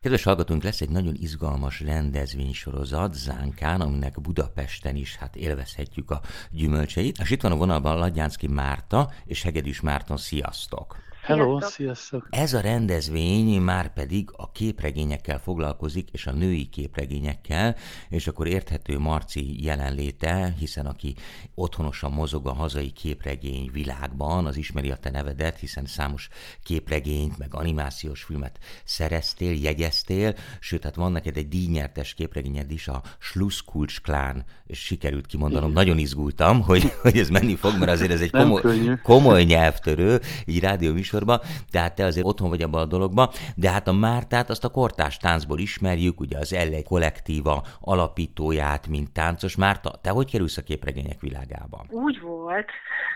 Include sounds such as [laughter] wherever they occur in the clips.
Kedves hallgatónk, lesz egy nagyon izgalmas rendezvénysorozat Zánkán, aminek Budapesten is hát élvezhetjük a gyümölcseit. És itt van a vonalban Ladjánszki Márta és Hegedűs Márton, sziasztok! Hello, sziasztok! Ez a rendezvény már pedig a képregényekkel foglalkozik, és a női képregényekkel, és akkor érthető Marci jelenléte, hiszen aki otthonosan mozog a hazai képregény világban, az ismeri a te nevedet, hiszen számos képregényt, meg animációs filmet szereztél, jegyeztél, sőt, hát van neked egy díjnyertes képregényed is, a Schlusskulcs klán, és sikerült kimondanom, Igen. nagyon izgultam, hogy, hogy ez menni fog, mert azért ez egy komoly, komoly nyelvtörő, így rádió műsorban, tehát te azért otthon vagy abban a dologban, de hát a Mártát azt a kortás táncból ismerjük, ugye az L1 kollektíva alapítóját, mint táncos. Márta, te hogy kerülsz a képregények világába? Úgy volt,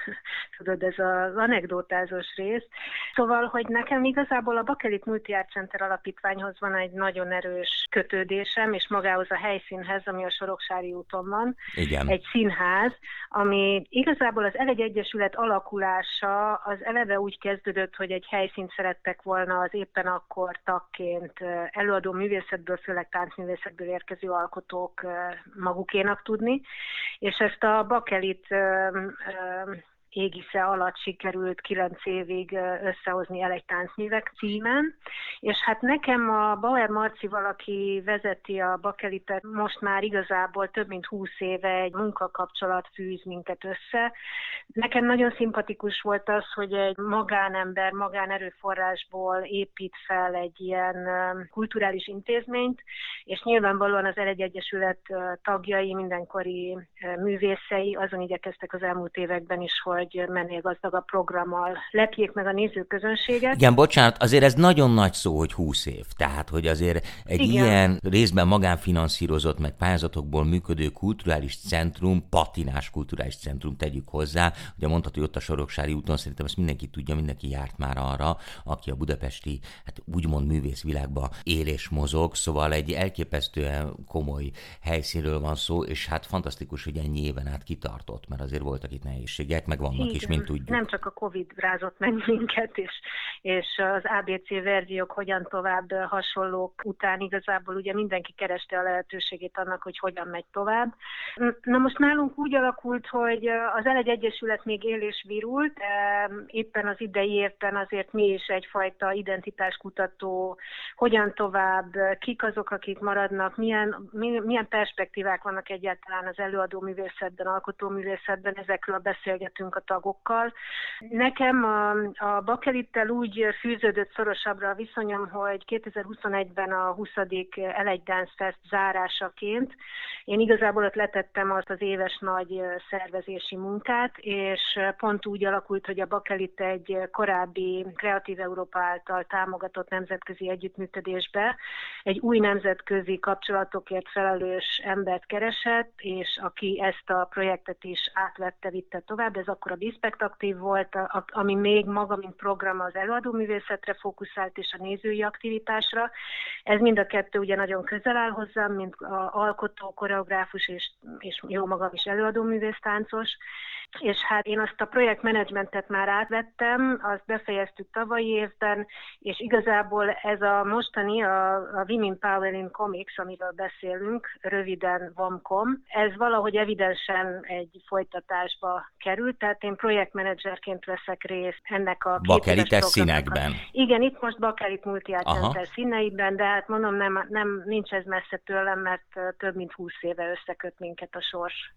[laughs] tudod, ez az anekdotázós rész. Szóval, hogy nekem igazából a Bakelit Multi Center alapítványhoz van egy nagyon erős kötődésem, és magához a helyszínhez, ami a Soroksári úton van. Igen. Egy színház, ami igazából az Elegy Egyesület alakulása az eleve úgy kezdődött, hogy egy helyszínt szerettek volna az éppen akkor tagként előadó művészetből, főleg táncművészetből érkező alkotók magukénak tudni, és ezt a Bakelit égisze alatt sikerült kilenc évig összehozni el egy táncművek címen, és hát nekem a Bauer Marci valaki vezeti a Bakelitet, most már igazából több mint húsz éve egy munkakapcsolat fűz minket össze. Nekem nagyon szimpatikus volt az, hogy egy magánember, magánerőforrásból épít fel egy ilyen kulturális intézményt, és nyilvánvalóan az Elegy Egyesület tagjai, mindenkori művészei azon igyekeztek az elmúlt években is, hogy hogy mennél gazdagabb programmal lepjék meg a nézőközönséget. Igen, bocsánat, azért ez nagyon nagy szó, hogy 20 év. Tehát, hogy azért egy Igen. ilyen részben magánfinanszírozott, meg pályázatokból működő kulturális centrum, patinás kulturális centrum tegyük hozzá. Ugye mondható, hogy ott a Soroksári úton szerintem ezt mindenki tudja, mindenki járt már arra, aki a budapesti, hát úgymond művészvilágba él és mozog, szóval egy elképesztően komoly helyszínről van szó, és hát fantasztikus, hogy ennyi éven át kitartott, mert azért voltak itt nehézségek, meg van vannak Igen, is, mint tudjuk. Nem csak a Covid rázott meg minket, és, és az ABC verziók hogyan tovább hasonlók után igazából ugye mindenki kereste a lehetőségét annak, hogy hogyan megy tovább. Na most nálunk úgy alakult, hogy az Elegy Egyesület még él és virult, éppen az idei évben azért mi is egyfajta identitáskutató, hogyan tovább, kik azok, akik maradnak, milyen, milyen perspektívák vannak egyáltalán az előadó művészetben, alkotó művészetben, ezekről beszélgetünk a tagokkal. Nekem a, a Bakelittel úgy fűződött szorosabbra a viszonyom, hogy 2021-ben a 20. Elegy Dance Fest zárásaként én igazából ott letettem azt az éves nagy szervezési munkát, és pont úgy alakult, hogy a Bakelit egy korábbi Kreatív Európa által támogatott nemzetközi együttműködésbe egy új nemzetközi kapcsolatokért felelős embert keresett, és aki ezt a projektet is átvette, vitte tovább. Ez akkor a Bispect aktív volt, ami még maga, mint program az előadóművészetre fókuszált és a nézői aktivitásra. Ez mind a kettő ugye nagyon közel áll hozzám, mint a alkotó, koreográfus és, és jó magam is előadóművész táncos, és hát én azt a projektmenedzsmentet már átvettem, azt befejeztük tavalyi évben, és igazából ez a mostani, a, a Women Power in Comics, amiről beszélünk, röviden VOMCOM, ez valahogy evidensen egy folytatásba került, tehát én projektmenedzserként veszek részt ennek a Bakelites színekben. Igen, itt most Bakelit Multiácenter színeiben, de hát mondom, nem, nem, nincs ez messze tőlem, mert több mint húsz éve összeköt minket a sors.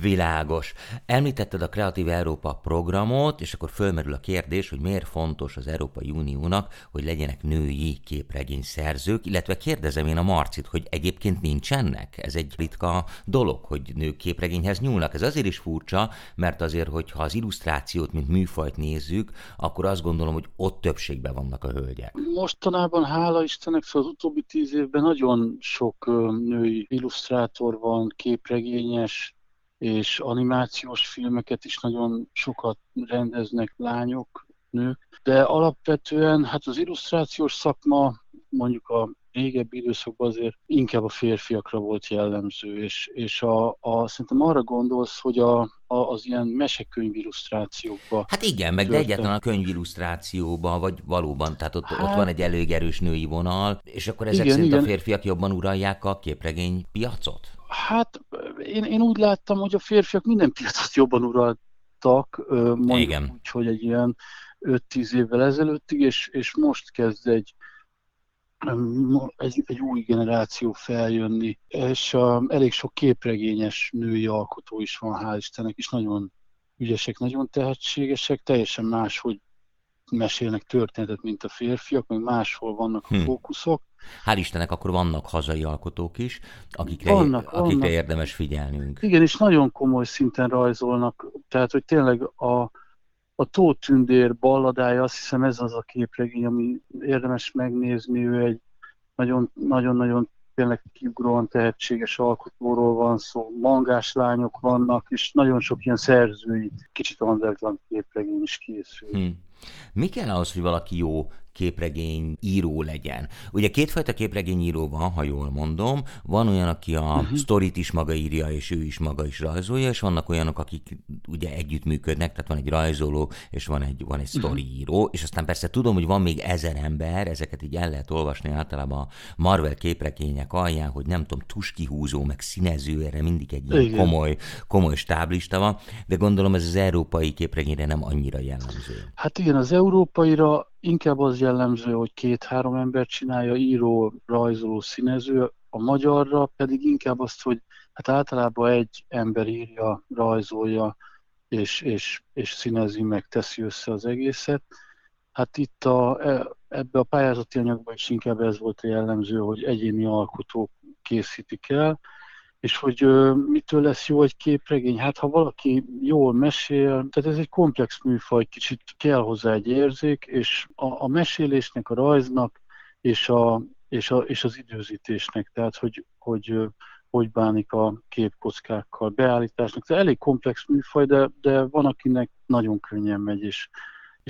Világos. Említetted a Kreatív Európa programot, és akkor fölmerül a kérdés, hogy miért fontos az Európai Uniónak, hogy legyenek női képregény szerzők, illetve kérdezem én a Marcit, hogy egyébként nincsenek. Ez egy ritka dolog, hogy nők képregényhez nyúlnak. Ez azért is furcsa, mert azért, hogyha az illusztrációt, mint műfajt nézzük, akkor azt gondolom, hogy ott többségben vannak a hölgyek. Mostanában, hála Istennek, szóval az utóbbi tíz évben nagyon sok női illusztrátor van, képregényes, és animációs filmeket is nagyon sokat rendeznek lányok, nők, de alapvetően hát az illusztrációs szakma mondjuk a régebbi időszakban azért inkább a férfiakra volt jellemző, és, és a, a, szerintem arra gondolsz, hogy a, a, az ilyen mesekönyv illusztrációkba. Hát igen, meg de egyáltalán a könyv illusztrációban, vagy valóban, tehát ott, hát, ott van egy elég erős női vonal, és akkor ezek igen, szerint igen. a férfiak jobban uralják a képregény piacot? Hát én, én úgy láttam, hogy a férfiak minden piacot jobban uraltak, mondjuk igen. úgy, hogy egy ilyen 5-10 évvel ezelőttig, és, és most kezd egy, egy, egy új generáció feljönni, és uh, elég sok képregényes női alkotó is van, hál' Istennek, és nagyon ügyesek, nagyon tehetségesek, teljesen más, hogy mesélnek történetet, mint a férfiak, meg máshol vannak a hm. fókuszok. Hál' Istennek akkor vannak hazai alkotók is, akikre, vannak, akikre vannak. érdemes figyelnünk. Igen, és nagyon komoly szinten rajzolnak, tehát hogy tényleg a, a Tóth Tündér balladája, azt hiszem ez az a képregény, ami érdemes megnézni, ő egy nagyon-nagyon tényleg kiugróan tehetséges alkotóról van szó, mangás lányok vannak, és nagyon sok ilyen szerzői, kicsit underground képregény is készül. Hmm. Mi kell ahhoz, hogy valaki jó képregény író legyen. Ugye kétfajta képregény író van, ha jól mondom. Van olyan, aki a uh-huh. sztorit is maga írja, és ő is maga is rajzolja, és vannak olyanok, akik ugye együttműködnek, tehát van egy rajzoló, és van egy, van egy sztori uh-huh. író, és aztán persze tudom, hogy van még ezer ember, ezeket így el lehet olvasni általában a Marvel képregények alján, hogy nem tudom, tuskihúzó, meg színező, erre mindig egy ilyen komoly, komoly stáblista van, de gondolom ez az európai képregényre nem annyira jellemző. Hát igen, az európaira inkább az jellemző, hogy két-három ember csinálja, író, rajzoló, színező, a magyarra pedig inkább azt, hogy hát általában egy ember írja, rajzolja, és, és, és színezi, meg teszi össze az egészet. Hát itt a, e, ebbe a pályázati anyagban is inkább ez volt a jellemző, hogy egyéni alkotók készítik el, és hogy ö, mitől lesz jó egy képregény? Hát ha valaki jól mesél, tehát ez egy komplex műfaj, kicsit kell hozzá egy érzék, és a, a mesélésnek, a rajznak és, a, és, a, és az időzítésnek, tehát hogy, hogy hogy bánik a képkockákkal, beállításnak. Ez elég komplex műfaj, de, de van, akinek nagyon könnyen megy, és,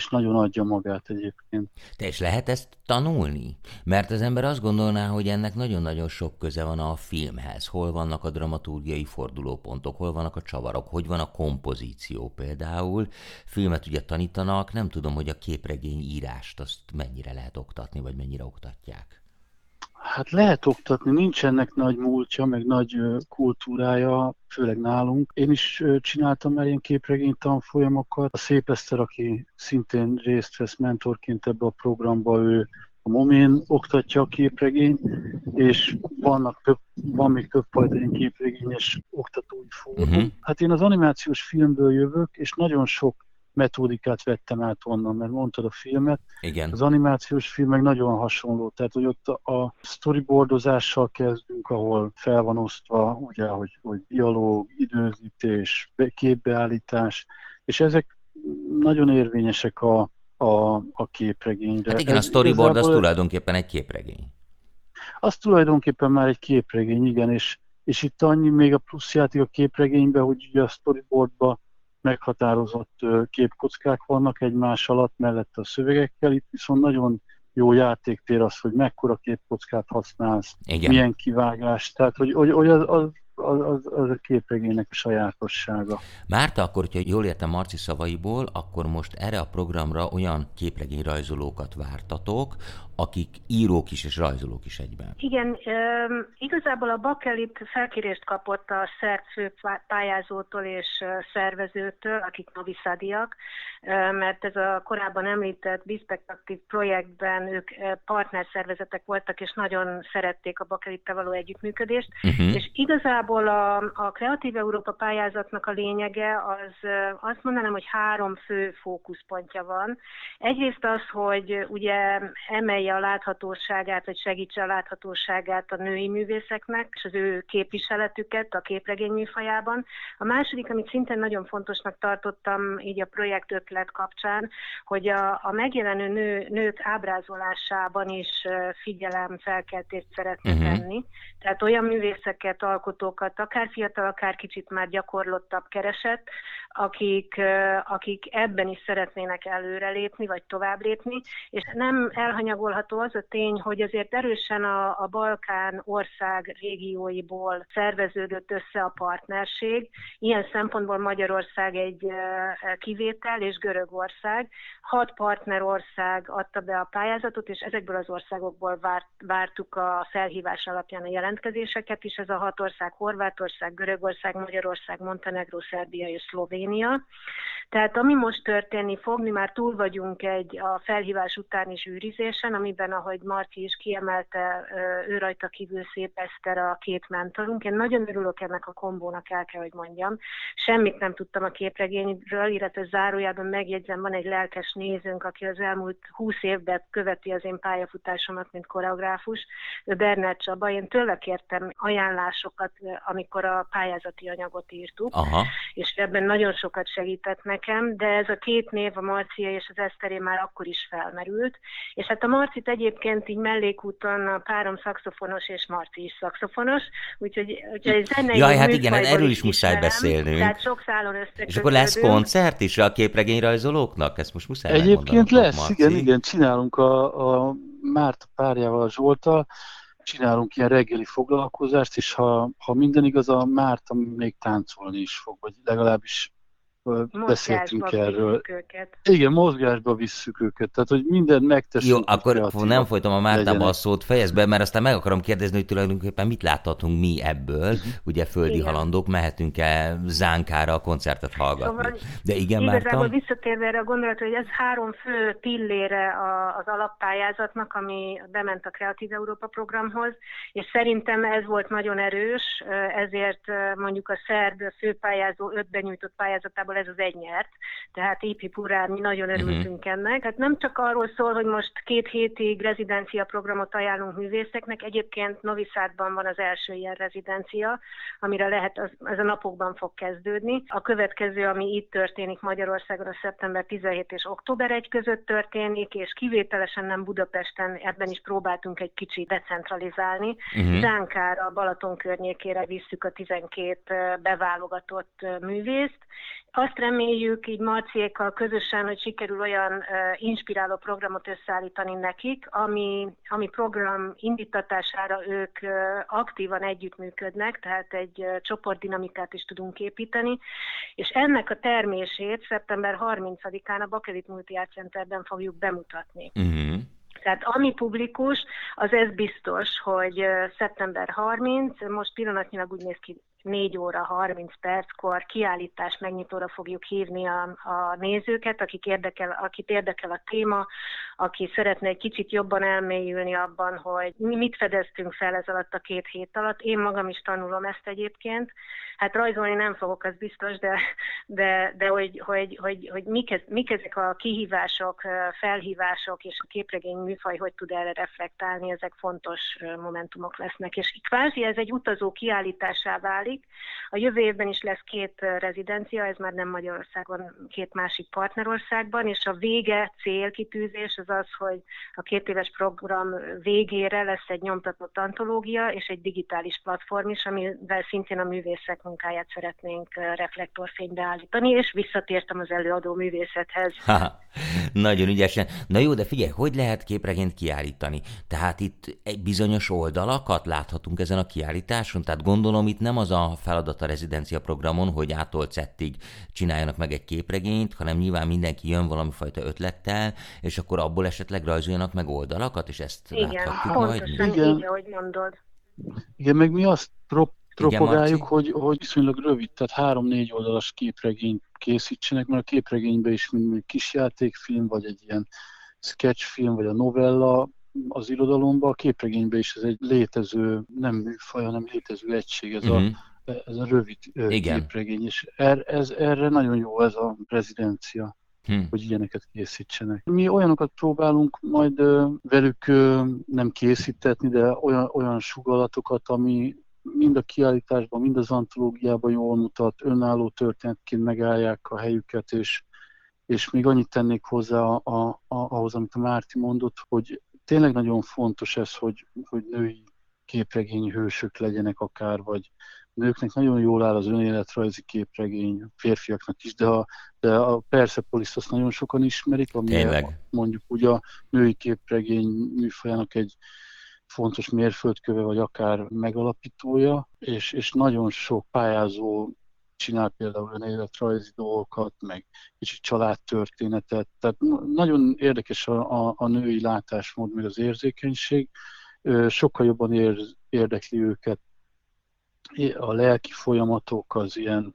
és nagyon adja magát egyébként. Te is lehet ezt tanulni? Mert az ember azt gondolná, hogy ennek nagyon-nagyon sok köze van a filmhez. Hol vannak a dramaturgiai fordulópontok, hol vannak a csavarok, hogy van a kompozíció például. Filmet ugye tanítanak, nem tudom, hogy a képregény írást azt mennyire lehet oktatni, vagy mennyire oktatják. Hát lehet oktatni, nincsenek nagy múltja, meg nagy kultúrája, főleg nálunk. Én is csináltam már ilyen képregény tanfolyamokat. A Szép Eszter, aki szintén részt vesz mentorként ebbe a programba, ő a Momén oktatja a képregény, és vannak több, van még több fajta ilyen képregényes oktatói fórum. Uh-huh. Hát én az animációs filmből jövök, és nagyon sok metódikát vettem át onnan, mert mondtad a filmet. Igen. Az animációs film meg nagyon hasonló, tehát hogy ott a storyboardozással kezdünk, ahol fel van osztva, ugye, hogy, hogy dialóg, időzítés, képbeállítás, és ezek nagyon érvényesek a, a, a képregényre. Hát igen, a storyboard az tulajdonképpen egy képregény. Az tulajdonképpen már egy képregény, igen, és, és itt annyi még a plusz játék a képregényben, hogy ugye a storyboardban meghatározott képkockák vannak egymás alatt, mellette a szövegekkel, itt viszont nagyon jó játéktér az, hogy mekkora képkockát használsz, Igen. milyen kivágás, tehát hogy, hogy, hogy az, az, az, az a képregénynek a sajátossága. Márta, akkor, hogyha jól értem Marci szavaiból, akkor most erre a programra olyan képregényrajzolókat vártatok, akik írók is és rajzolók is egyben. Igen, igazából a Bakelit felkérést kapott a szert fő pályázótól és szervezőtől, akik noviszadiak, mert ez a korábban említett Bispektaktív projektben ők partnerszervezetek voltak, és nagyon szerették a Bakelittel való együttműködést, uh-huh. és igazából a, a Kreatív Európa pályázatnak a lényege az azt mondanám, hogy három fő fókuszpontja van. Egyrészt az, hogy ugye emelje a láthatóságát, vagy segítse a láthatóságát a női művészeknek, és az ő képviseletüket a képregény műfajában. A második, amit szintén nagyon fontosnak tartottam így a projekt ötlet kapcsán, hogy a, a megjelenő nő, nők ábrázolásában is figyelem felkeltést szeretne uh-huh. tenni. Tehát olyan művészeket, alkotókat olyanokat, akár fiatal, akár kicsit már gyakorlottabb keresett, akik, akik ebben is szeretnének előrelépni, vagy tovább lépni, és nem elhanyagolható az a tény, hogy azért erősen a, a Balkán ország régióiból szerveződött össze a partnerség. Ilyen szempontból Magyarország egy kivétel, és Görögország. Hat partnerország adta be a pályázatot, és ezekből az országokból várt, vártuk a felhívás alapján a jelentkezéseket is. Ez a hat ország Horvátország, Görögország, Magyarország, Montenegro, Szerbia és Szlovénia. Tehát ami most történni fog, mi már túl vagyunk egy a felhívás utáni zsűrizésen, amiben, ahogy Marci is kiemelte, ő rajta kívül szép Eszter a két mentorunk. Én nagyon örülök ennek a kombónak, el kell, hogy mondjam. Semmit nem tudtam a képregényről, illetve zárójában megjegyzem, van egy lelkes nézőnk, aki az elmúlt húsz évben követi az én pályafutásomat, mint koreográfus, Bernát Csaba. Én tőle kértem ajánlásokat, amikor a pályázati anyagot írtuk, Aha. és ebben nagyon sokat segített nekem, de ez a két név, a Marcia és az Eszteré már akkor is felmerült, és hát a Marcit egyébként így mellékúton a párom szakszofonos és Marci is szakszofonos, úgyhogy, úgyhogy egy zenei Jaj, hát igen, hát erről is muszáj beszélnünk. Tehát sok szálon És akkor lesz koncert is a képregényrajzolóknak? Ezt most muszáj Egyébként lesz, Marci. igen, igen, csinálunk a, a Márta párjával, Zsoltal, csinálunk ilyen reggeli foglalkozást, és ha, ha minden igaz, a Márta még táncolni is fog, vagy legalábbis beszéltünk erről. Őket. Igen, mozgásba visszük őket, tehát hogy mindent megteszünk. Jó, akkor nem folytom a Mártába a szót fejezbe, mert aztán meg akarom kérdezni, hogy tulajdonképpen mit láthatunk mi ebből, uh-huh. ugye földi igen. halandók, mehetünk-e zánkára a koncertet hallgatni. Szóval De igen, Igazából Márta? visszatérve erre a gondolatra, hogy ez három fő pillére az alappályázatnak, ami bement a Kreatív Európa programhoz, és szerintem ez volt nagyon erős, ezért mondjuk a szerb főpályázó öt benyújtott pályázatában ez az egy nyert, tehát épi purán mi nagyon mhm. örültünk uh-huh. ennek. Hát nem csak arról szól, hogy most két hétig rezidencia programot ajánlunk művészeknek, egyébként Novi Sadban van az első ilyen rezidencia, amire lehet, az, az a napokban fog kezdődni. A következő, ami itt történik Magyarországon, a szeptember 17 és október 1 között történik, és kivételesen nem Budapesten, ebben is próbáltunk egy kicsit decentralizálni. Uh-huh. Zánkára, Balaton környékére visszük a 12 beválogatott művészt, azt reméljük így Marciékkal közösen, hogy sikerül olyan uh, inspiráló programot összeállítani nekik, ami, ami program indítatására ők uh, aktívan együttműködnek, tehát egy uh, csoportdinamikát is tudunk építeni, és ennek a termését szeptember 30-án a Bakelit Multi Centerben fogjuk bemutatni. Uh-huh. Tehát ami publikus, az ez biztos, hogy szeptember 30, most pillanatnyilag úgy néz ki 4 óra 30 perckor kiállítás megnyitóra fogjuk hívni a, a nézőket, akik érdekel, akit érdekel a téma, aki szeretne egy kicsit jobban elmélyülni abban, hogy mi mit fedeztünk fel ez alatt a két hét alatt. Én magam is tanulom ezt egyébként. Hát rajzolni nem fogok, az biztos, de, de, de hogy, hogy, hogy, hogy mik, ez, mik ezek a kihívások, felhívások és a képregény műfaj hogy tud erre reflektálni, ezek fontos momentumok lesznek. És kvázi ez egy utazó kiállításá válik. A jövő évben is lesz két rezidencia, ez már nem Magyarországon, két másik partnerországban, és a vége, célkitűzés az az, hogy a két éves program végére lesz egy nyomtatott antológia és egy digitális platform is, amivel szintén a művészek munkáját szeretnénk reflektorfénybe állítani, és visszatértem az előadó művészethez. Ha, nagyon ügyesen. Na jó, de figyelj, hogy lehet képregényt kiállítani? Tehát itt egy bizonyos oldalakat láthatunk ezen a kiállításon? Tehát gondolom itt nem az a feladat a rezidencia programon, hogy ától cettig csináljanak meg egy képregényt, hanem nyilván mindenki jön valami fajta ötlettel, és akkor abból esetleg rajzoljanak meg oldalakat, és ezt Igen, láthatjuk majd? Igen, így, ahogy mondod. Igen, meg mi azt prop propagáljuk, hogy, hogy viszonylag rövid, tehát három-négy oldalas képregényt készítsenek, mert a képregényben is mint kis játékfilm, vagy egy ilyen sketchfilm, vagy a novella az irodalomban, a képregényben is ez egy létező, nem műfaj, hanem létező egység, ez, uh-huh. a, mhm. Ez a rövid Igen. képregény, és er, ez, erre nagyon jó ez a rezidencia. Hmm. hogy ilyeneket készítsenek. Mi olyanokat próbálunk majd velük nem készítetni, de olyan, olyan sugalatokat, ami mind a kiállításban, mind az antológiában jól mutat, önálló történetként megállják a helyüket, és, és még annyit tennék hozzá a, a, a, ahhoz, amit a Márti mondott, hogy tényleg nagyon fontos ez, hogy, hogy női képregény hősök legyenek akár, vagy, nőknek nagyon jól áll az önéletrajzi képregény, férfiaknak is, de a, de a Persepolis azt nagyon sokan ismerik, ami a, mondjuk úgy a női képregény műfajának egy fontos mérföldköve, vagy akár megalapítója, és, és nagyon sok pályázó csinál például önéletrajzi dolgokat, meg kicsit családtörténetet, tehát nagyon érdekes a, a, a női látásmód, meg az érzékenység, sokkal jobban ér, érdekli őket a lelki folyamatok, az ilyen,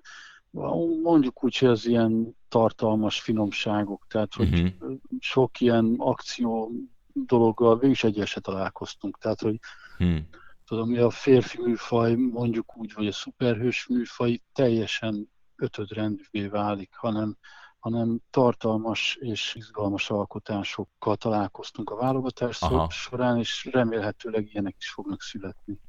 mondjuk úgy, hogy az ilyen tartalmas finomságok, tehát hogy uh-huh. sok ilyen akció dologgal végig is egyesre találkoztunk, tehát hogy hmm. tudom, a férfi műfaj, mondjuk úgy, vagy a szuperhős műfaj teljesen ötödrendűvé válik, hanem hanem tartalmas és izgalmas alkotásokkal találkoztunk a válogatás Aha. során, és remélhetőleg ilyenek is fognak születni.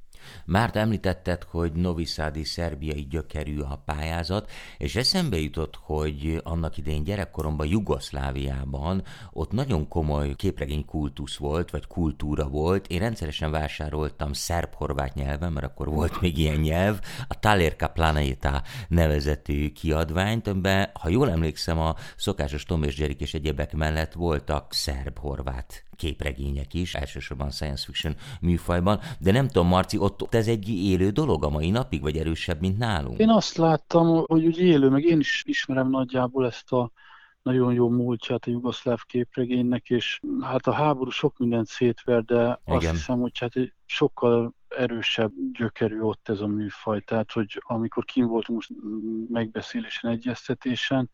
Már említetted, hogy Noviszádi szerbiai gyökerű a pályázat, és eszembe jutott, hogy annak idején gyerekkoromban Jugoszláviában ott nagyon komoly képregény kultusz volt, vagy kultúra volt. Én rendszeresen vásároltam szerb-horvát nyelven, mert akkor volt még ilyen nyelv, a Talérka Planeta nevezetű kiadványt, amiben, ha jól emlékszem, a szokásos Tom és Jerry és egyebek mellett voltak szerb-horvát képregények is, elsősorban science fiction műfajban, de nem tudom, Marci, ott ez egy élő dolog a mai napig, vagy erősebb, mint nálunk? Én azt láttam, hogy úgy élő, meg én is ismerem nagyjából ezt a nagyon jó múltját a jugoszláv képregénynek, és hát a háború sok mindent szétver, de Igen. azt hiszem, hogy hát sokkal erősebb gyökerű ott ez a műfaj. Tehát, hogy amikor kim voltunk most megbeszélésen, egyeztetésen,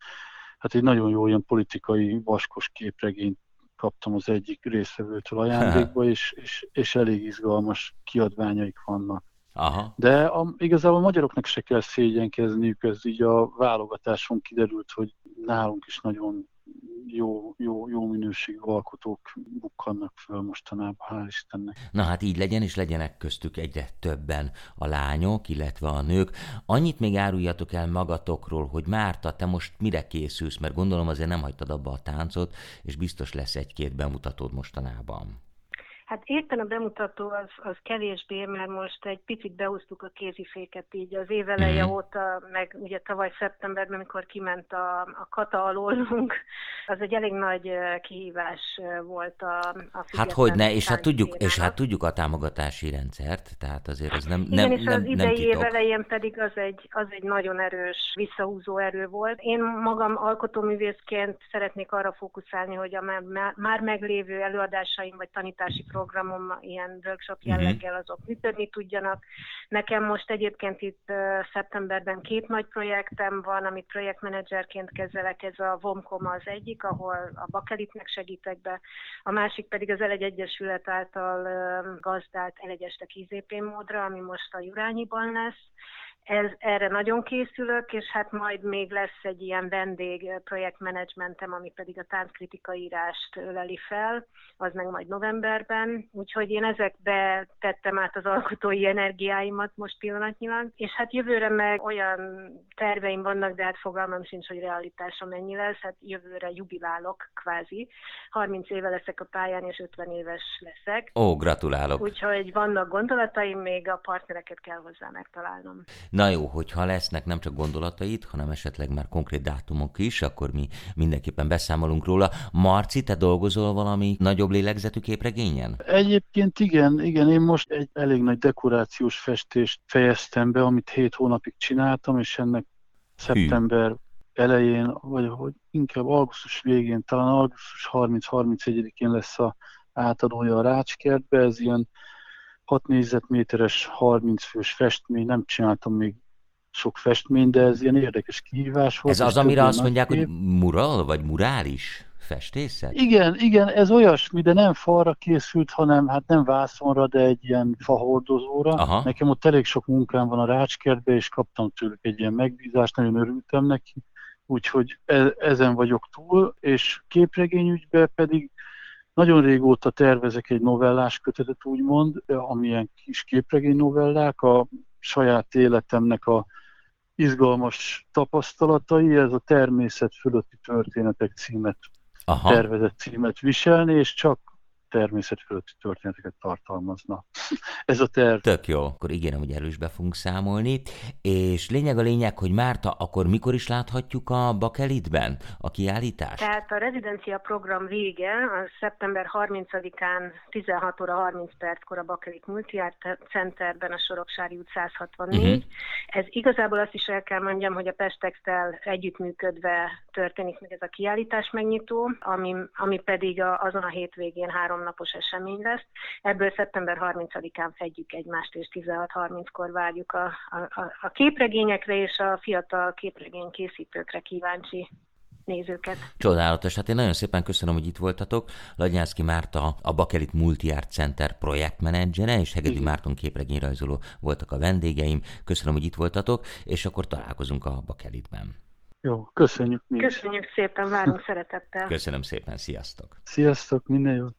hát egy nagyon jó ilyen politikai vaskos képregényt kaptam az egyik részvevőtől ajándékba, és, és, és elég izgalmas kiadványaik vannak. Aha. De a, igazából a magyaroknak se kell szégyenkezniük, ez így a válogatáson kiderült, hogy nálunk is nagyon jó, jó, jó minőségű alkotók bukkannak föl mostanában, hál' Istennek. Na hát így legyen, és legyenek köztük egyre többen a lányok, illetve a nők. Annyit még áruljatok el magatokról, hogy Márta, te most mire készülsz, mert gondolom azért nem hagytad abba a táncot, és biztos lesz egy-két bemutatód mostanában. Hát éppen a bemutató az, az kevésbé, mert most egy picit behúztuk a kéziféket így az éveleje mm-hmm. óta, meg ugye tavaly szeptemberben, amikor kiment a, a kata alólunk, [laughs] az egy elég nagy kihívás volt a, a Hát hogy ne, és hát, tudjuk, és hát tudjuk a támogatási rendszert, tehát azért ez nem Igen, nem, és nem, az idei évelején pedig az egy, az egy nagyon erős visszahúzó erő volt. Én magam alkotóművészként szeretnék arra fókuszálni, hogy a már, már meglévő előadásaim vagy tanítási programom ilyen workshop mhm. jelleggel azok működni tudjanak. Nekem most egyébként itt szeptemberben két nagy projektem van, amit projektmenedzserként kezelek, ez a VOMCOM az egyik, ahol a bakelitnek segítek be, a másik pedig az Elegy Egyesület által gazdált Elegyeste IZP módra, ami most a Jurányiban lesz, ez, erre nagyon készülök, és hát majd még lesz egy ilyen vendég projektmenedzsmentem, ami pedig a tánckritika írást öleli fel, az meg majd novemberben. Úgyhogy én ezekbe tettem át az alkotói energiáimat most pillanatnyilag, és hát jövőre meg olyan terveim vannak, de hát fogalmam sincs, hogy realitása mennyi lesz, hát jövőre jubilálok kvázi. 30 éve leszek a pályán, és 50 éves leszek. Ó, gratulálok! Úgyhogy vannak gondolataim, még a partnereket kell hozzá megtalálnom. Na jó, hogyha lesznek nem csak gondolataid, hanem esetleg már konkrét dátumok is, akkor mi mindenképpen beszámolunk róla. Marci, te dolgozol valami nagyobb lélegzetű képregényen? Egyébként igen, igen, én most egy elég nagy dekorációs festést fejeztem be, amit hét hónapig csináltam, és ennek szeptember Hű elején, vagy hogy inkább augusztus végén, talán augusztus 30-31-én lesz a átadója a Rácskertbe, ez ilyen 6 négyzetméteres, 30 fős festmény, nem csináltam még sok festmény, de ez ilyen érdekes kihívás volt. Ez az, amire azt mondják, kép. hogy mural, vagy murális festészet? Igen, igen, ez olyasmi, de nem falra készült, hanem hát nem vászonra, de egy ilyen fahordozóra. Aha. Nekem ott elég sok munkám van a Rácskertbe, és kaptam tőlük egy ilyen megbízást, nagyon örültem neki. Úgyhogy e- ezen vagyok túl, és képregényügyben pedig nagyon régóta tervezek egy novellás kötetet, úgymond, amilyen kis képregény novellák, a saját életemnek a izgalmas tapasztalatai, ez a természet fölötti történetek címet, Aha. tervezett címet viselni, és csak természet fölötti történeteket tartalmazna. [laughs] Ez a terv. Tök jó, akkor ígérem, hogy erős be fogunk számolni. És lényeg a lényeg, hogy Márta, akkor mikor is láthatjuk a Bakelitben a kiállítást? Tehát a rezidencia program vége a szeptember 30-án 16 óra 30 perckor a Bakelit Multiart Centerben a Soroksári út 164. Uh-huh. Mhm. Ez igazából azt is el kell mondjam, hogy a Pestextel együttműködve történik meg ez a kiállítás megnyitó, ami, ami pedig a, azon a hétvégén háromnapos esemény lesz. Ebből szeptember 30-án fedjük egymást, és 16.30-kor várjuk a, a, a képregényekre és a fiatal képregény készítőkre kíváncsi nézőket. Csodálatos, hát én nagyon szépen köszönöm, hogy itt voltatok. Lagyászki Márta, a Bakelit Multi-Art Center projektmenedzsere, és Hegedi Igen. Márton képregényrajzoló voltak a vendégeim. Köszönöm, hogy itt voltatok, és akkor találkozunk a Bakelitben. Jó, köszönjük mi Köszönjük szépen, várunk szeretettel. Köszönöm szépen, sziasztok! Sziasztok, minden jót!